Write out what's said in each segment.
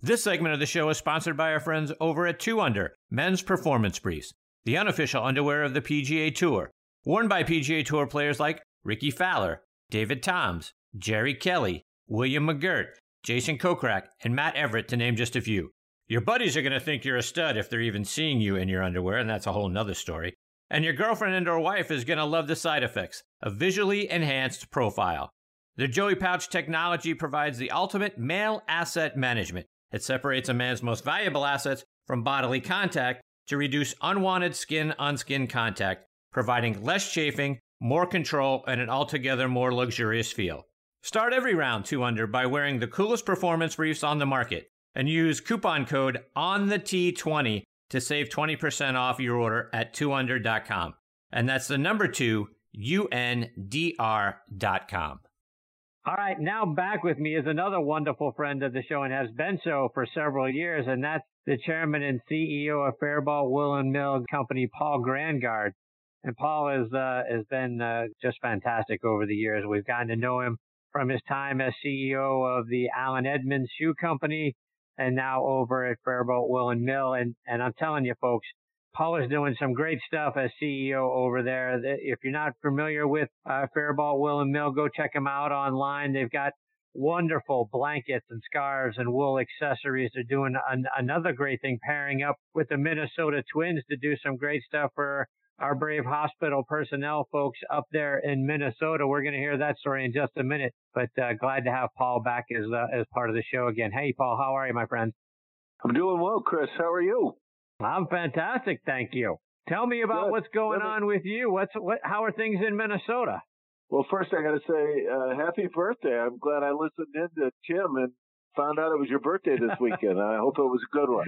This segment of the show is sponsored by our friends over at 2 Under, men's performance briefs, the unofficial underwear of the PGA Tour. Worn by PGA Tour players like Rickie Fowler, David Toms, Jerry Kelly, William McGirt, Jason Kokrak, and Matt Everett, to name just a few. Your buddies are going to think you're a stud if they're even seeing you in your underwear, and that's a whole nother story. And your girlfriend and or wife is going to love the side effects, a visually enhanced profile. The Joey Pouch technology provides the ultimate male asset management it separates a man's most valuable assets from bodily contact to reduce unwanted skin on skin contact, providing less chafing, more control, and an altogether more luxurious feel. Start every round 2 under by wearing the coolest performance briefs on the market and use coupon code on the T20 to save 20% off your order at 2under.com. And that's the number 2 UNDR.com. All right, now back with me is another wonderful friend of the show and has been so for several years, and that's the chairman and CEO of Faribault Woolen Mill Company, Paul Grangaard. And Paul has uh, has been uh, just fantastic over the years. We've gotten to know him from his time as CEO of the Allen Edmonds Shoe Company, and now over at Faribault Woolen Mill. And and I'm telling you, folks, Paul is doing some great stuff as CEO over there. If you're not familiar with uh, Woolen Mill, go check them out online. They've got wonderful blankets and scarves and wool accessories. They're doing an, another great thing, pairing up with the Minnesota Twins to do some great stuff for our brave hospital personnel folks up there in Minnesota. We're going to hear that story in just a minute, but uh, glad to have Paul back as uh, as part of the show again. Hey, Paul, how are you, my friend? I'm doing well, Chris. How are you? I'm fantastic, thank you. Tell me about Good. what's going on with you. What's what? How are things in Minnesota? Well, first I got to say uh, happy birthday. I'm glad I listened in to Tim and found out it was your birthday this weekend. I hope it was a good one.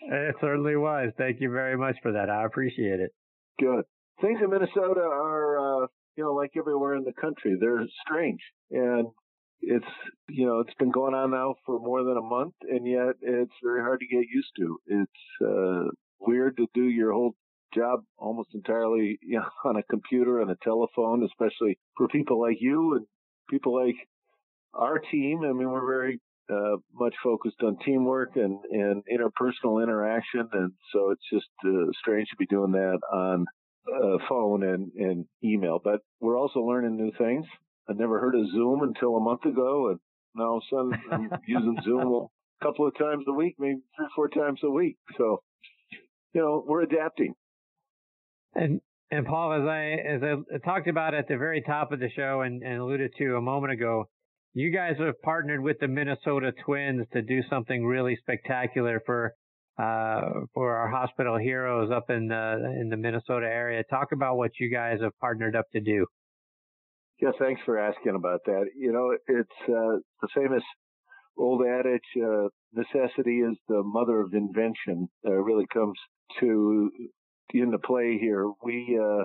It certainly was. Thank you very much for that. I appreciate it. Good. Things in Minnesota are, uh, you know, like everywhere in the country, they're strange. And it's you know it's been going on now for more than a month and yet it's very hard to get used to it's uh weird to do your whole job almost entirely you know, on a computer and a telephone especially for people like you and people like our team i mean we're very uh, much focused on teamwork and, and interpersonal interaction. And so it's just uh, strange to be doing that on uh, phone and, and email. But we're also learning new things. I never heard of Zoom until a month ago, and now all of a sudden I'm using Zoom a couple of times a week, maybe three, four times a week. So, you know, we're adapting. And and Paul, as I as I talked about at the very top of the show and, and alluded to a moment ago, you guys have partnered with the Minnesota Twins to do something really spectacular for uh, for our hospital heroes up in the in the Minnesota area. Talk about what you guys have partnered up to do. Yeah, thanks for asking about that. You know, it's uh, the famous old adage, uh, necessity is the mother of invention, uh, really comes to into play here. We, uh,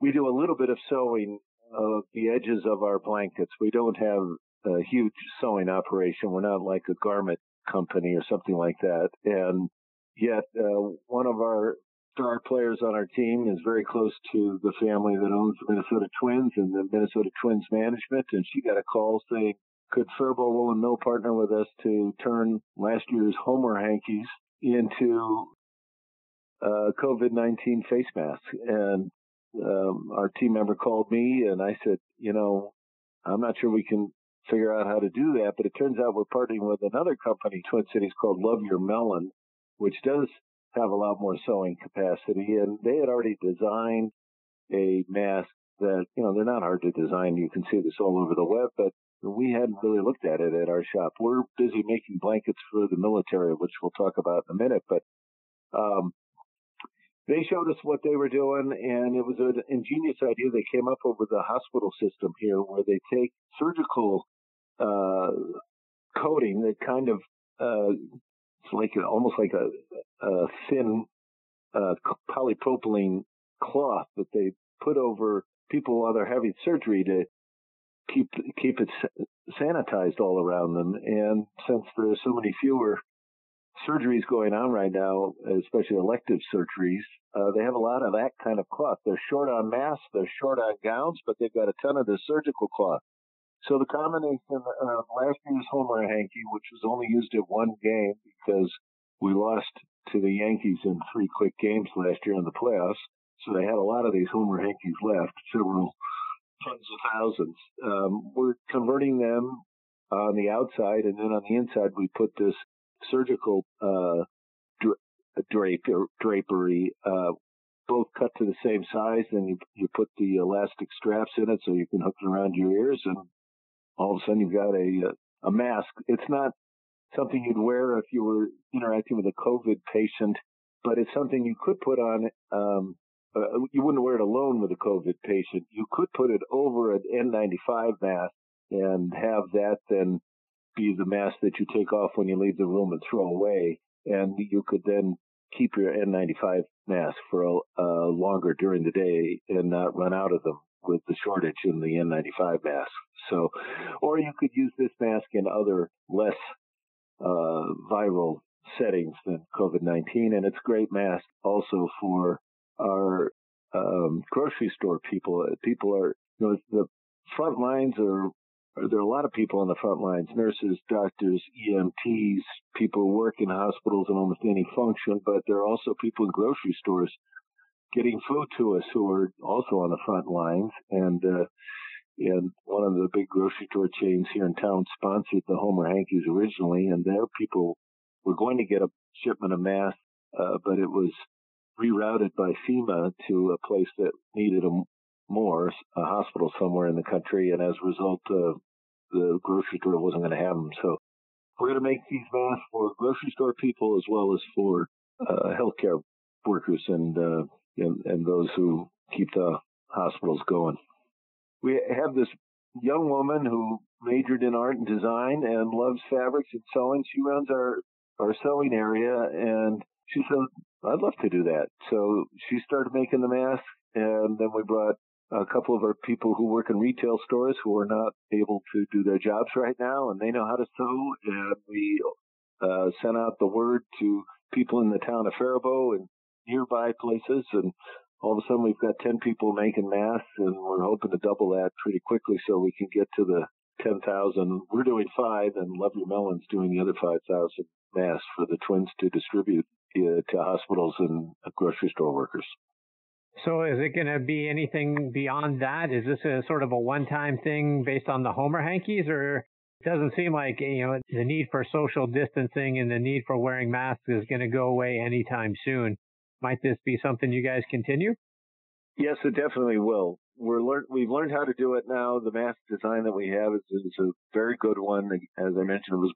we do a little bit of sewing of the edges of our blankets. We don't have a huge sewing operation. We're not like a garment company or something like that. And yet, uh, one of our star players on our team is very close to the family that owns the Minnesota Twins and the Minnesota Twins management. And she got a call saying, could Faribault Woolen Mill partner with us to turn last year's Homer hankies into uh, COVID-19 face masks? And um, our team member called me and I said, you know, I'm not sure we can figure out how to do that, but it turns out we're partnering with another company, Twin Cities, called Love Your Melon, which does have a lot more sewing capacity. And they had already designed a mask that, you know, they're not hard to design. You can see this all over the web, but we hadn't really looked at it at our shop. We're busy making blankets for the military, which we'll talk about in a minute, but, um, they showed us what they were doing and it was an ingenious idea they came up with the hospital system here where they take surgical, uh, coating that kind of uh, it's like almost like a, thin uh, polypropylene cloth that they put over people while they're having surgery to keep keep it sanitized all around them. And since there are so many fewer surgeries going on right now, especially elective surgeries, uh, they have a lot of that kind of cloth. They're short on masks, they're short on gowns, but they've got a ton of the surgical cloth. So the combination of last year's Homer hanky, which was only used at one game because we lost to the Yankees in three quick games last year in the playoffs, so they had a lot of these Homer hankies left, several tens of thousands. Um, we're converting them on the outside, and then on the inside we put this surgical uh, drape, drapery, uh, both cut to the same size, and you, you put the elastic straps in it so you can hook it around your ears, and all of a sudden you've got a a mask. It's not something you'd wear if you were interacting with a COVID patient, but it's something you could put on. Um, uh, you wouldn't wear it alone with a COVID patient. You could put it over an N95 mask and have that then be the mask that you take off when you leave the room and throw away. And you could then keep your N95 mask for a, longer during the day and not run out of them with the shortage in the N95 mask. So, or you could use this mask in other less uh, viral settings than COVID-19, and it's great mask also for our um, grocery store people. People are, you know, the front lines are there are a lot of people on the front lines nurses, doctors, EMTs, people who work in hospitals in almost any function, but there are also people in grocery stores getting food to us who are also on the front lines. And, uh, and one of the big grocery store chains here in town sponsored the Homer Hankies originally, and their people were going to get a shipment of masks, uh, but it was rerouted by FEMA to a place that needed them more, a hospital somewhere in the country, and as a result, uh, the grocery store wasn't going to have them. So we're going to make these masks for grocery store people as well as for uh, healthcare workers and, uh, and and those who keep the hospitals going. We have this young woman who majored in art and design and loves fabrics and sewing. She runs our our sewing area, and she said, "I'd love to do that." So she started making the masks, and then we brought a couple of our people who work in retail stores who are not able to do their jobs right now, and they know how to sew. And we uh, sent out the word to people in the town of Faribault and nearby places, and all of a sudden we've got 10 people making masks, and we're hoping to double that pretty quickly so we can get to the 10,000. We're doing five, and Love Your Melon's doing the other 5,000 masks for the twins to distribute uh, to hospitals and grocery store workers. So is it going to be anything beyond that? Is this a sort of a one-time thing based on the Homer hankies or it doesn't seem like, you know, the need for social distancing and the need for wearing masks is going to go away anytime soon. Might this be something you guys continue? Yes, it definitely will. We're learn we've learned how to do it now. The mask design that we have is, is a very good one. As I mentioned, it was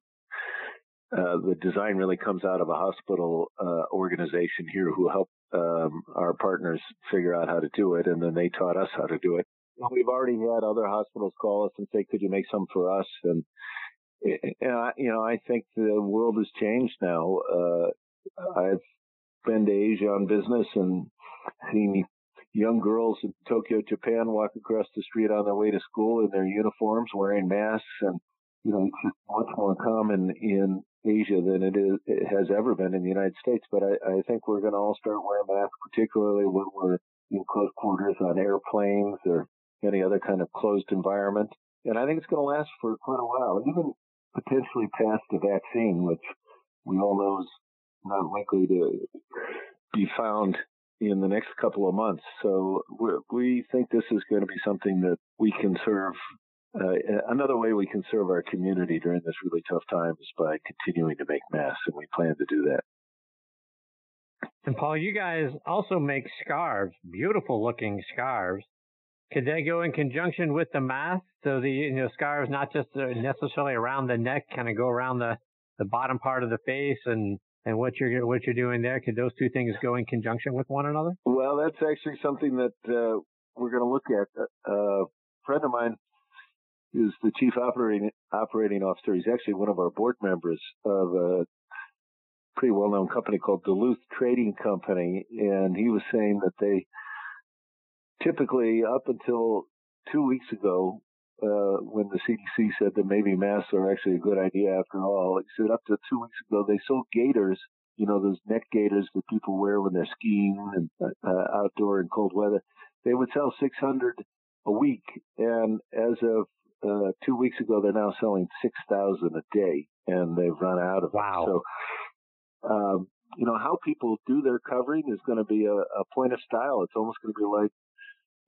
uh, the design really comes out of a hospital uh, organization here who helped um, our partners figure out how to do it, and then they taught us how to do it. We've already had other hospitals call us and say, "Could you make some for us?" And, and you know, I think the world has changed now. Uh, I've been to Asia on business and seen young girls in Tokyo, Japan, walk across the street on their way to school in their uniforms, wearing masks, and you know, it's just much more common in Asia than it is it has ever been in the United States. But I, I think we're to all start wearing masks, particularly when we're in close quarters on airplanes or any other kind of closed environment. And I think it's to last for quite a while, even potentially past the vaccine, which we all know is not likely to be found in the next couple of months. So we think this is going to be something that we can serve uh, another way we can serve our community during this really tough time is by continuing to make masks, and we plan to do that. And Paul, you guys also make scarves, beautiful looking scarves. Could they go in conjunction with the mask? So the you know scarves not just uh, necessarily around the neck, kind of go around the the bottom part of the face, and and what you're what you're doing there. Could those two things go in conjunction with one another? Well, that's actually something that uh, we're going to look at. Uh, a friend of mine is the chief operating operating officer. He's actually one of our board members of a pretty well known company called Duluth Trading Company, and he was saying that they typically up until two weeks ago, uh, when the CDC said that maybe masks are actually a good idea after all, he said up to two weeks ago they sold gaiters, you know, those neck gaiters that people wear when they're skiing and uh, outdoor in cold weather. They would sell 600 a week, and as of uh, two weeks ago, they're now selling 6,000 a day, and they've run out of wow. them. So, um, you know, how people do their covering is going to be a, a point of style. It's almost going to be like,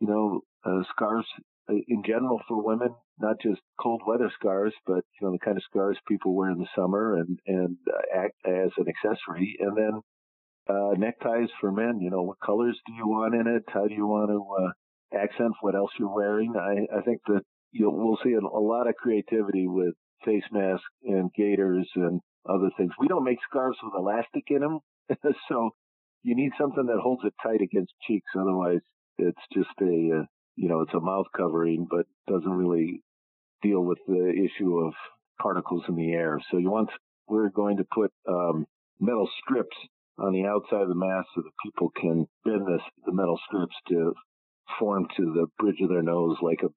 you know, uh, scarves uh, in general for women, not just cold weather scars, but you know the kind of scars people wear in the summer and and uh, act as an accessory, and then uh, neckties for men. You know, what colors do you want in it? How do you want to uh, accent what else you're wearing? I I think that you know, we'll see a, a lot of creativity with face masks and gaiters and other things. We don't make scarves with elastic in them, so you need something that holds it tight against cheeks. Otherwise, it's just a uh, you know, it's a mouth covering, but doesn't really deal with the issue of particles in the air. So you want, we're going to put um, metal strips on the outside of the mask so that people can bend this, the metal strips to form to the bridge of their nose like a,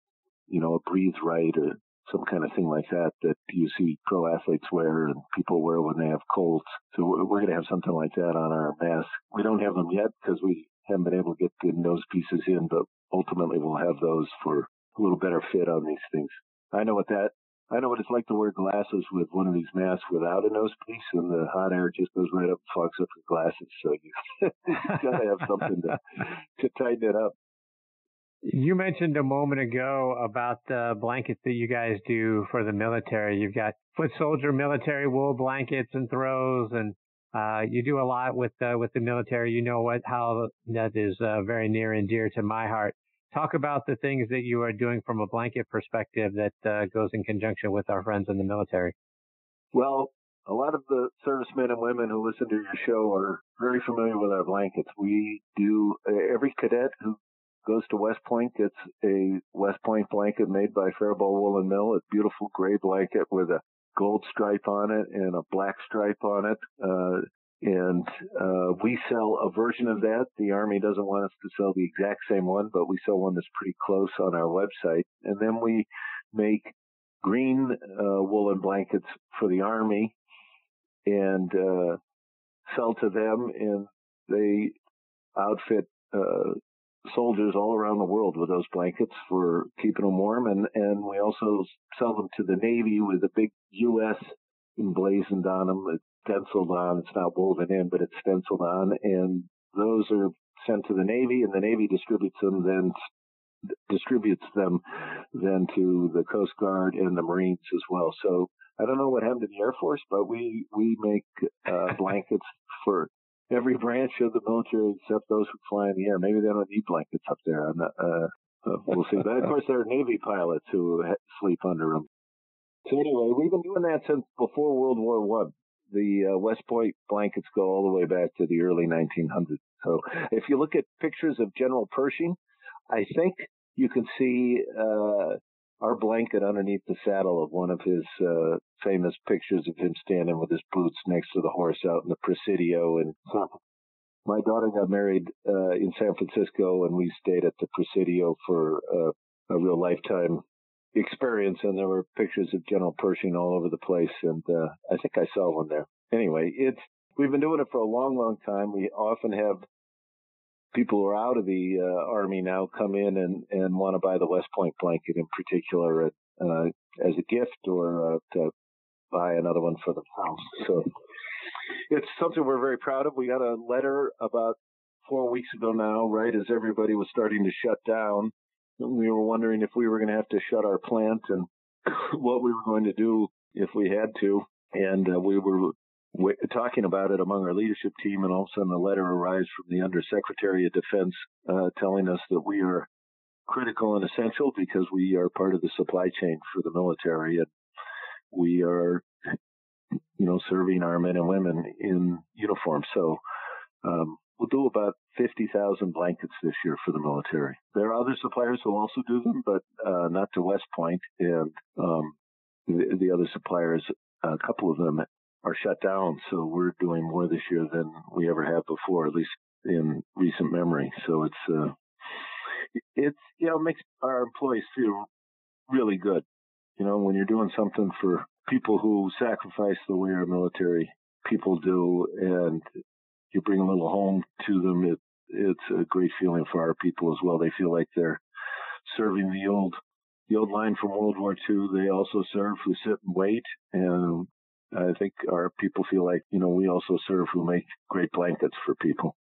you know, a breathe right or some kind of thing like that that you see pro athletes wear and people wear when they have colds. So we're going to have something like that on our mask. We don't have them yet because we haven't been able to get good nose pieces in, but ultimately we'll have those for a little better fit on these things. I know what that I know what it's like to wear glasses with one of these masks without a nose piece, and the hot air just goes right up and fogs up your glasses. So you gotta have something to to tighten it up. You mentioned a moment ago about the blankets that you guys do for the military. You've got foot soldier military wool blankets and throws, and uh, you do a lot with uh, with the military. You know what how that is uh, very near and dear to my heart. Talk about the things that you are doing from a blanket perspective that uh, goes in conjunction with our friends in the military. Well, a lot of the servicemen and women who listen to your show are very familiar with our blankets. We do every cadet who goes to West Point gets a West Point blanket made by Faribault Woolen Mill, a beautiful gray blanket with a gold stripe on it and a black stripe on it. Uh, and uh, we sell a version of that. The Army doesn't want us to sell the exact same one, but we sell one that's pretty close on our website. And then we make green uh, woolen blankets for the Army and uh, sell to them, and they outfit uh, soldiers all around the world with those blankets for keeping them warm. And, and we also sell them to the Navy with a big U.S. emblazoned on them. It's stenciled on. It's not woven in, but it's stenciled on. And those are sent to the Navy and the Navy distributes them then distributes them then to the Coast Guard and the Marines as well. So I don't know what happened to the Air Force, but we, we make uh, blankets for every branch of the military except those who fly in the air. Maybe they don't need blankets up there. Not, uh, we'll see. But of course, there are Navy pilots who sleep under them. So anyway, we've been doing that since before World War One. The uh, West Point blankets go all the way back to the early 1900s. So if you look at pictures of General Pershing, I think you can see uh, our blanket underneath the saddle of one of his uh, famous pictures of him standing with his boots next to the horse out in the Presidio. And my daughter got married uh, in San Francisco, and we stayed at the Presidio for uh, a real lifetime experience. And there were pictures of General Pershing all over the place, and uh, I think I saw one there. Anyway, it's we've been doing it for a long, long time. We often have people who are out of the uh, army now come in and, and want to buy the West Point blanket in particular uh, as a gift or uh, to buy another one for themselves. So it's something we're very proud of. We got a letter about four weeks ago now, right as everybody was starting to shut down. We were wondering if we were going to have to shut our plant and what we were going to do if we had to. And uh, we talking about it among our leadership team, and all of a sudden a letter arrives from the Undersecretary of Defense uh, telling us that we are critical and essential because we are part of the supply chain for the military, and we are, you know, serving our men and women in uniform. So um, we'll do about 50,000 blankets this year for the military. There are other suppliers who also do them, but uh, not to West And um, the, the, other suppliers, a couple of them are shut down. So we're doing more this year than we ever have before, at least in recent memory. So it's, uh, it's, you know, makes our employees feel really good. You know, when you're doing something for people who sacrifice the way our military people do and you bring a little home to them, it, it's a great feeling for our people as well. They feel like they're serving the old the old line from World War II. They also serve who sit and wait, and I think our people feel like you know we also serve who make great blankets for people.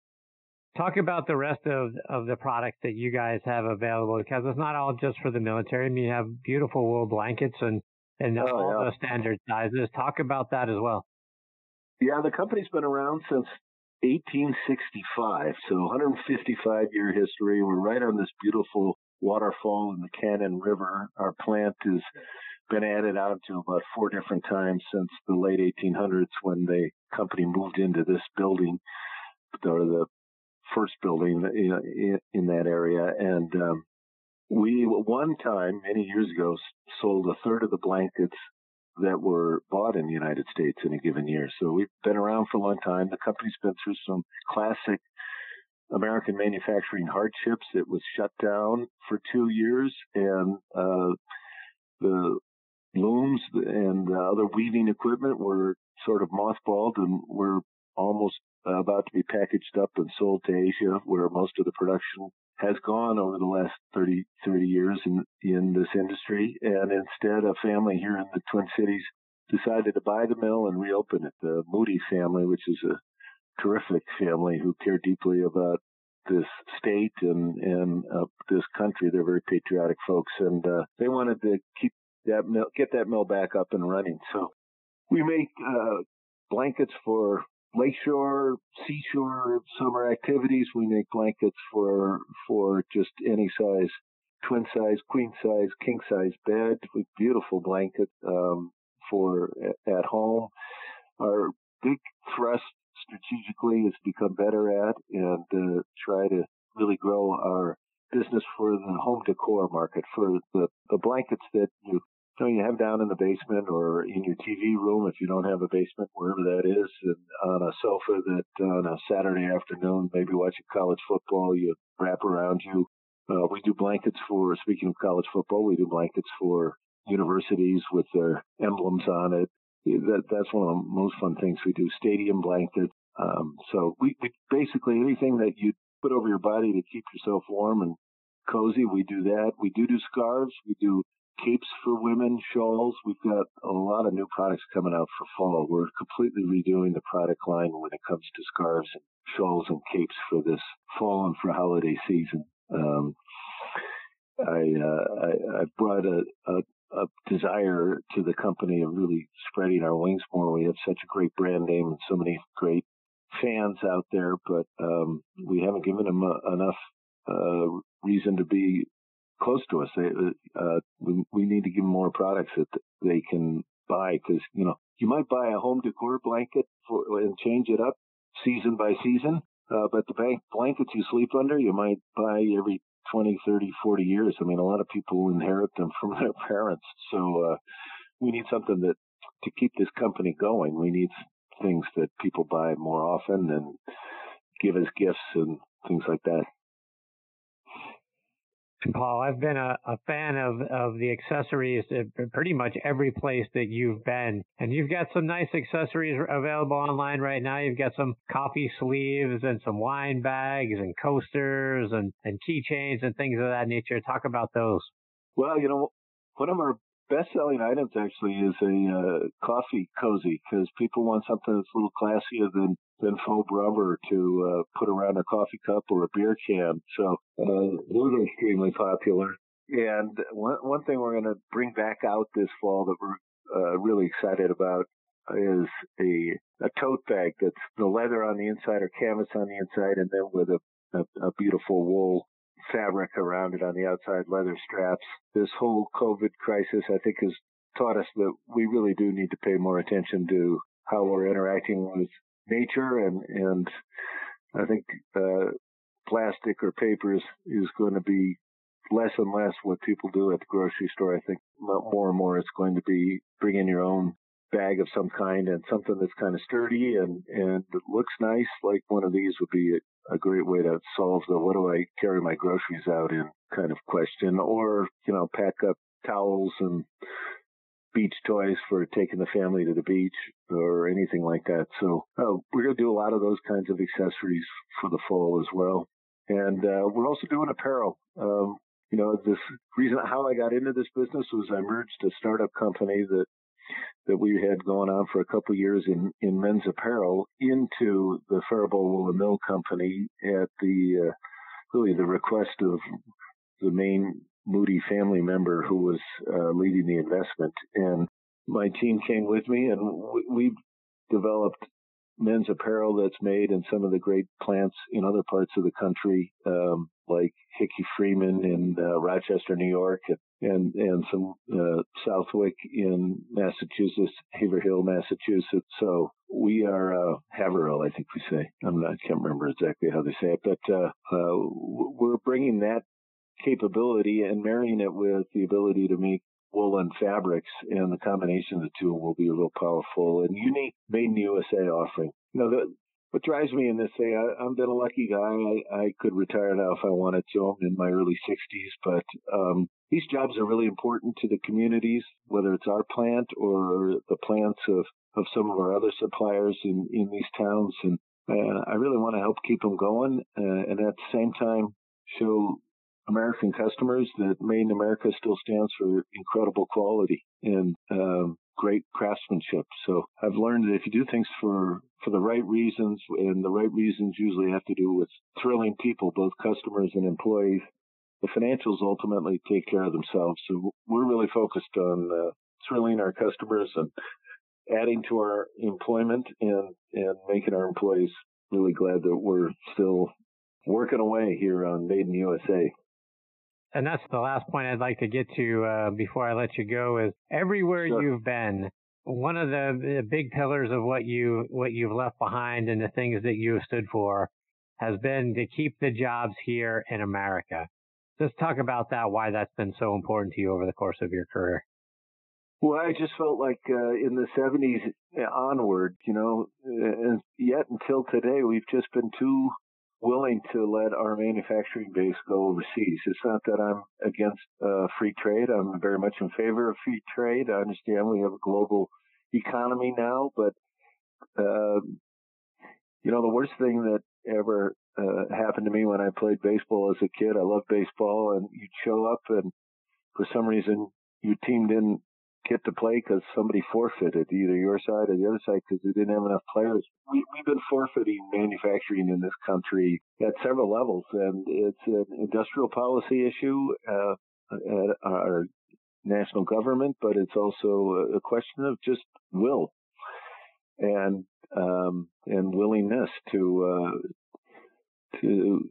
Talk about the rest of of the products that you guys have available because it's not all just for the military. I mean, you have beautiful wool blankets and and oh, all yeah. the standard sizes. Talk about that as well. Yeah, the company's been around since 1865, so 155 year history. We're right on this beautiful waterfall in the Cannon River. Our plant has been added on to about four different times since the late 1800s when the company moved into this building, or the first building in, that area. And um, we, one time, many years ago, sold a third of the blankets that were bought in the United States in a given year. So we've been around for a long time. The company's been through some classic American manufacturing hardships. It was shut down for two years, and uh, the looms and other weaving equipment were sort of mothballed and were almost about to be packaged up and sold to Asia, where most of the production has gone over the last 30, 30 years in, in this industry. And instead, a family here in the Twin Cities decided to buy the mill and reopen it. The Moody family, which is a terrific family who care deeply about this state and and uh, this country. They're very patriotic folks, and uh, they wanted to keep that mill, get that mill back up and running. So we make uh, blankets for lakeshore, seashore summer activities. We make blankets for for just any size, twin size, queen size, king size bed. With beautiful blanket um, for at home. Our big thrust strategically is become better at and uh, try to really grow our business for the home decor market for the, the blankets that you so you have down in the basement or in your TV room if you don't have a basement, wherever that is, and on a sofa that on a Saturday afternoon, maybe watching college football, you wrap around you. Uh, we do blankets for, speaking of college football, we do blankets for universities with their emblems on it. That, that's one of the most fun things we do. Stadium blankets. Um, so we, we basically anything that you put over your body to keep yourself warm and cozy, we do that. We do do scarves. We do capes for women, shawls. We've got a lot of new products coming out for fall. We're completely redoing the product line when it comes to scarves and shawls and capes for this fall and for holiday season. Um, I, uh, I, I brought a, a, a desire to the company of really spreading our wings more. We have such a great brand name and so many great fans out there, but um, we haven't given them a, enough uh, reason to be close to us. They, uh, we, we need to give them more products that they can buy because, you know, you might buy a home decor blanket for, and change it up season by season. Uh, but the bank blankets you sleep under, you might buy every 20, 30, 40 years. I mean, a lot of people inherit them from their parents. So, uh, we need something that to keep this company going. We need things that people buy more often and give as gifts and things like that. Paul, I've been a, a, fan of, of the accessories at pretty much every place that you've been. And you've got some nice accessories available online right now. You've got some coffee sleeves and some wine bags and coasters and, and keychains and things of that nature. Talk about those. Well, you know, one of our best selling items actually is a uh, coffee cozy because people want something that's a little classier than than faux rubber to uh, put around a coffee cup or a beer can. So uh, those are extremely popular. And one one thing we're going to bring back out this fall that we're uh, really excited about is a a tote bag that's the leather on the inside or canvas on the inside, and then with a a, a beautiful wool fabric around it on the outside, leather straps. This whole COVID crisis, I think, has taught us that we really do need to pay more attention to how we're interacting with nature and and I think uh, plastic or papers is going to be less and less what people do at the grocery store. I think more and more it's going to be bring in your own bag of some kind and something that's kind of sturdy and and looks nice. Like one of these would be a, a great way to solve the what do I carry my groceries out in kind of question, or you know pack up towels and beach toys for taking the family to the beach or anything like that. So uh, we're going to do a lot of those kinds of accessories for the fall as well. And uh, we're also doing apparel. Um, you know, this reason how I got into this business was I merged a startup company that that we had going on for a couple of years in, in men's apparel into the Faribault Woolen Mill Company at the uh, really the request of the main Moody family member who was uh, leading the investment. And my team came with me, and we, we developed men's apparel that's made in some of the great plants in other parts of the country, um, like Hickey Freeman in uh, Rochester, New York, and and some uh, Southwick in Massachusetts, Haverhill, Massachusetts. So we are uh, Haverhill, I think we say. I'm not, I can't remember exactly how they say it, but uh, uh, we're bringing that capability and marrying it with the ability to make woolen fabrics, and the combination of the two will be a real powerful and unique made in USA offering. You know, the, what drives me in this thing, I, I've been a lucky guy. I, I could retire now if I wanted to. I'm in my early 60s, but um, these jobs are really important to the communities, whether it's our plant or the plants of, of some of our other suppliers in, in these towns. And uh, I really want to help keep them going uh, and at the same time show American customers that Made in America still stands for incredible quality and um, great craftsmanship. So I've learned that if you do things for for the right reasons, and the right reasons usually have to do with thrilling people, both customers and employees, the financials ultimately take care of themselves. So we're really focused on uh, thrilling our customers and adding to our employment and and making our employees really glad that we're still working away here on Made in USA and that's the last point I'd like to get to uh, before I let you go is everywhere sure. you've been, one of the, the, big pillars of what you what you've left behind and the things that you have stood for has been to keep the jobs here in America. Just talk about that, why that's been so important to you over the course of your career. Well, I just felt like uh, in the 70s onward, you know, and yet until today, we've just been too willing to let our manufacturing base go overseas. It's not that I'm against uh, free trade. I'm very much in favor of free trade. I understand we have a global economy now, but uh, you know the worst thing that ever uh, happened to me when I played baseball as a kid. I loved baseball, and you'd show up, and for some reason your team didn't get to play because somebody forfeited, either your side or the other side, because they didn't have enough players. We, we've been forfeiting manufacturing in this country at several levels, and it's an industrial policy issue uh, at our national government, but it's also a question of just will and um, and willingness to uh, to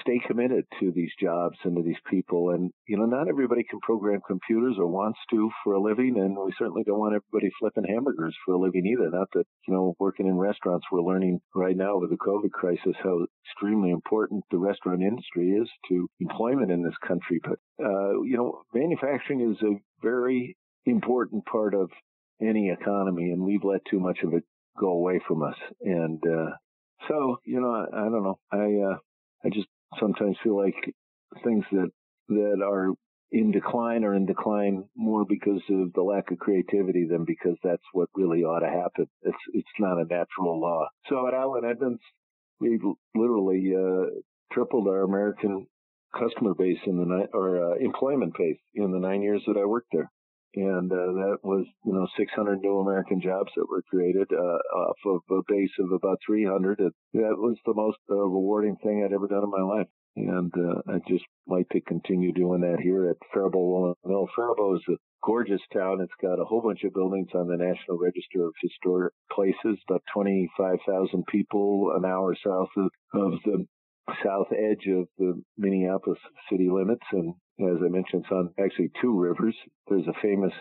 stay committed to these jobs and to these people. And, you know, not everybody can program computers or wants to for a living. And we certainly don't want everybody flipping hamburgers for a living either. Not that, you know, working in restaurants, we're learning right now with the COVID crisis how extremely important the restaurant industry is to employment in this country. But, uh, you know, manufacturing is a very important part of any economy and we've let too much of it go away from us. And, uh, so, you know, I, I don't know. I, uh, I just sometimes feel like things that that are in decline are in decline more because of the lack of creativity than because that's what really ought to happen. It's it's not a natural law. So at Allen Edmonds, we literally uh, tripled our American customer base in the ni- or uh, employment base in the nine years that I worked there. And uh, that was, you know, 600 new American jobs that were created uh, off of a base of about 300. And that was the most uh, rewarding thing I'd ever done in my life. And uh, I just like to continue doing that here at Faribault Mill. Faribault is a gorgeous town. It's got a whole bunch of buildings on the National Register of Historic Places, about 25,000 people an hour south of, of the south edge of the Minneapolis city limits. And as I mentioned, it's on actually two rivers. There's a famous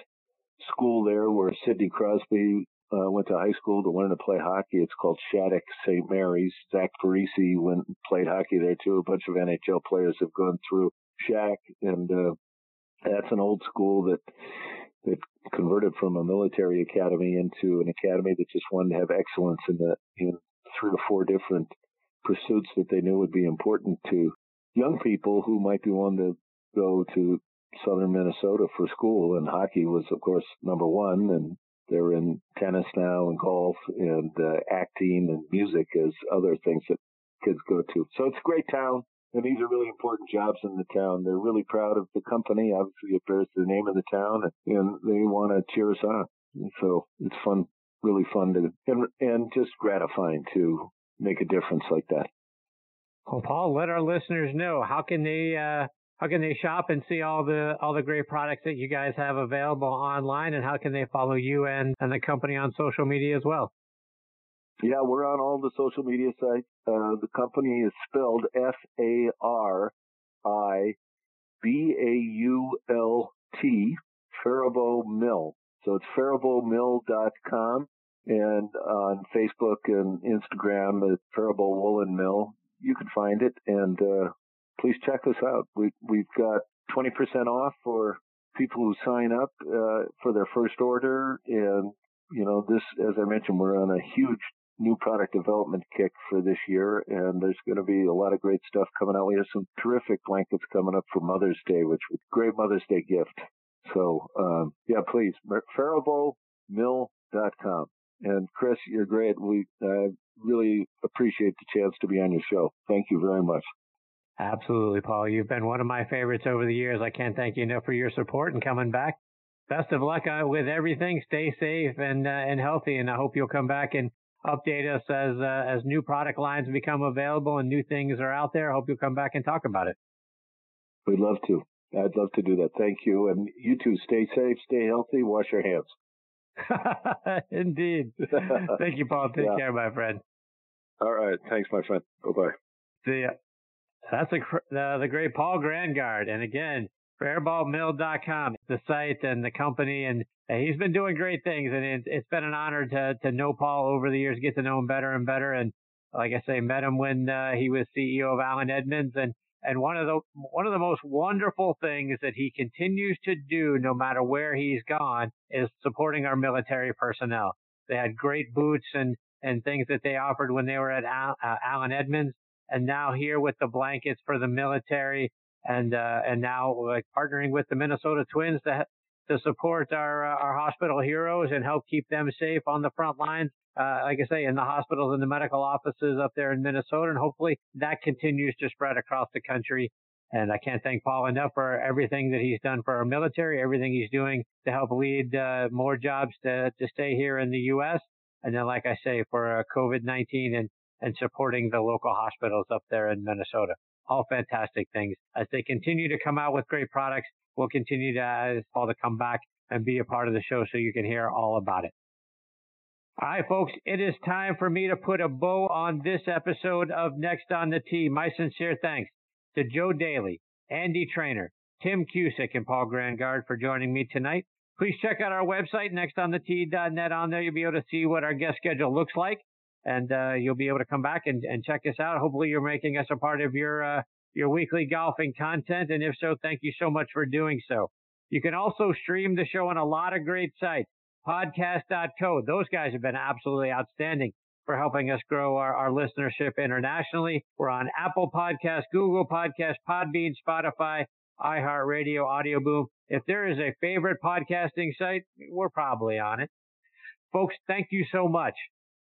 school there where Sidney Crosby uh, went to high school to learn to play hockey. It's called Shattuck St. Mary's. Zach Parise went played hockey there too. A bunch of NHL players have gone through Shack, and uh, that's an old school that that converted from a military academy into an academy that just wanted to have excellence in the in three or four different pursuits that they knew would be important to young people who might be wanting to go to southern Minnesota for school. And hockey was, of course, number one. And they're in tennis now and golf and uh, acting and music as other things that kids go to. So it's a great town. And these are really important jobs in the town. They're really proud of the company. Obviously, it bears the name of the town, and they want to cheer us on. So it's fun, really fun to, and, and just gratifying to make a difference like that. Well, Paul, let our listeners know how can they uh, how can they shop and see all the all the great products that you guys have available online, and how can they follow you and and the company on social media as well? Yeah, we're on all the social media sites. Uh, the company is spelled F A R I B A U L T, Faribault Mill. So it's faribaultmill.com and on Facebook and Instagram at Faribault Woolen Mill. You can find it and uh, please check us out. We, we've got 20% off for people who sign up uh, for their first order. And, you know, this, as I mentioned, we're on a huge new product development kick for this year, and there's going to be a lot of great stuff coming out. We have some terrific blankets coming up for Mother's Day, which a great Mother's Day gift. So, um, yeah, please, faribaultmill.com. And Chris, you're great. We uh, really appreciate the chance to be on your show. Thank you very much. Absolutely, Paul. You've been one of my favorites over the years. I can't thank you enough for your support and coming back. Best of luck uh, with everything. Stay safe and uh, and healthy, and I hope you'll come back and update us as uh, as new product lines become available and new things are out there. I hope you'll come back and talk about it. We'd love to. I'd love to do that. Thank you, and you too. Stay safe, stay healthy, wash your hands. Indeed. Thank you, Paul. Take yeah. care, my friend. All right. Thanks, my friend. Bye bye. See ya. That's a, the great Paul Grangaard. And again, faribaultmill.com, the site and the company. And he's been doing great things. And it, it's been an honor to, to know Paul over the years, get to know him better and better. And like I say, met him when uh, he was CEO of Allen Edmonds. And, and one of the, one of the most wonderful things that he continues to do, no matter where he's gone, is supporting our military personnel. They had great boots and, and things that they offered when they were at Al, uh, Allen Edmonds and now here with the blankets for the military and uh, and now like partnering with the Minnesota Twins to to support our uh, our hospital heroes and help keep them safe on the front lines. Uh, like I say, in the hospitals and the medical offices up there in Minnesota, and hopefully that continues to spread across the country. And I can't thank Paul enough for everything that he's done for our military, everything he's doing to help lead uh, more jobs to to stay here in the U.S. And then, like I say, for uh, COVID-19 and and supporting the local hospitals up there in Minnesota. All fantastic things. As they continue to come out with great products, we'll continue to ask Paul to come back and be a part of the show so you can hear all about it. All right, folks, it is time for me to put a bow on this episode of Next on the Tee. My sincere thanks to Joe Daly, Andy Trainer, Tim Cusick, and Paul Grangaard for joining me tonight. Please check out our website, nextonthetee.net. On there, you'll be able to see what our guest schedule looks like and uh, you'll be able to come back and, and check us out. Hopefully, you're making us a part of your uh, your weekly golfing content, and if so, thank you so much for doing so. You can also stream the show on a lot of great sites. Podcast.co. Those guys have been absolutely outstanding for helping us grow our, our listenership internationally. We're on Apple Podcast, Google Podcast, Podbean, Spotify, iHeartRadio, Audio Boom. If there is a favorite podcasting site, we're probably on it. Folks, thank you so much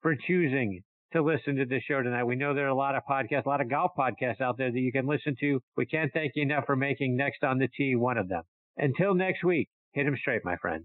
for choosing to listen to this show tonight. We know there are a lot of podcasts, a lot of golf podcasts out there that you can listen to. We can't thank you enough for making Next on the Tee one of them. Until next week, hit them straight, my friends.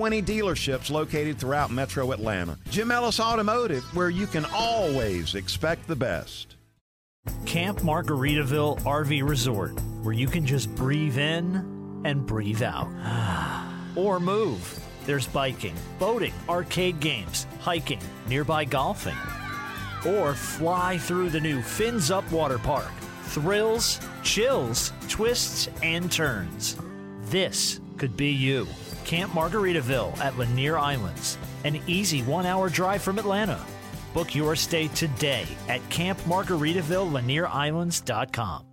20 dealerships located throughout metro Atlanta. Jim Ellis Automotive, where you can always expect the best. Camp Margaritaville RV Resort, where you can just breathe in and breathe out. or move. There's biking, boating, arcade games, hiking, nearby golfing. Or fly through the new Fins Up Water Park. Thrills, chills, twists, and turns. This could be you. Camp Margaritaville at Lanier Islands, an easy one hour drive from Atlanta. Book your stay today at campmargaritavillelanierislands.com.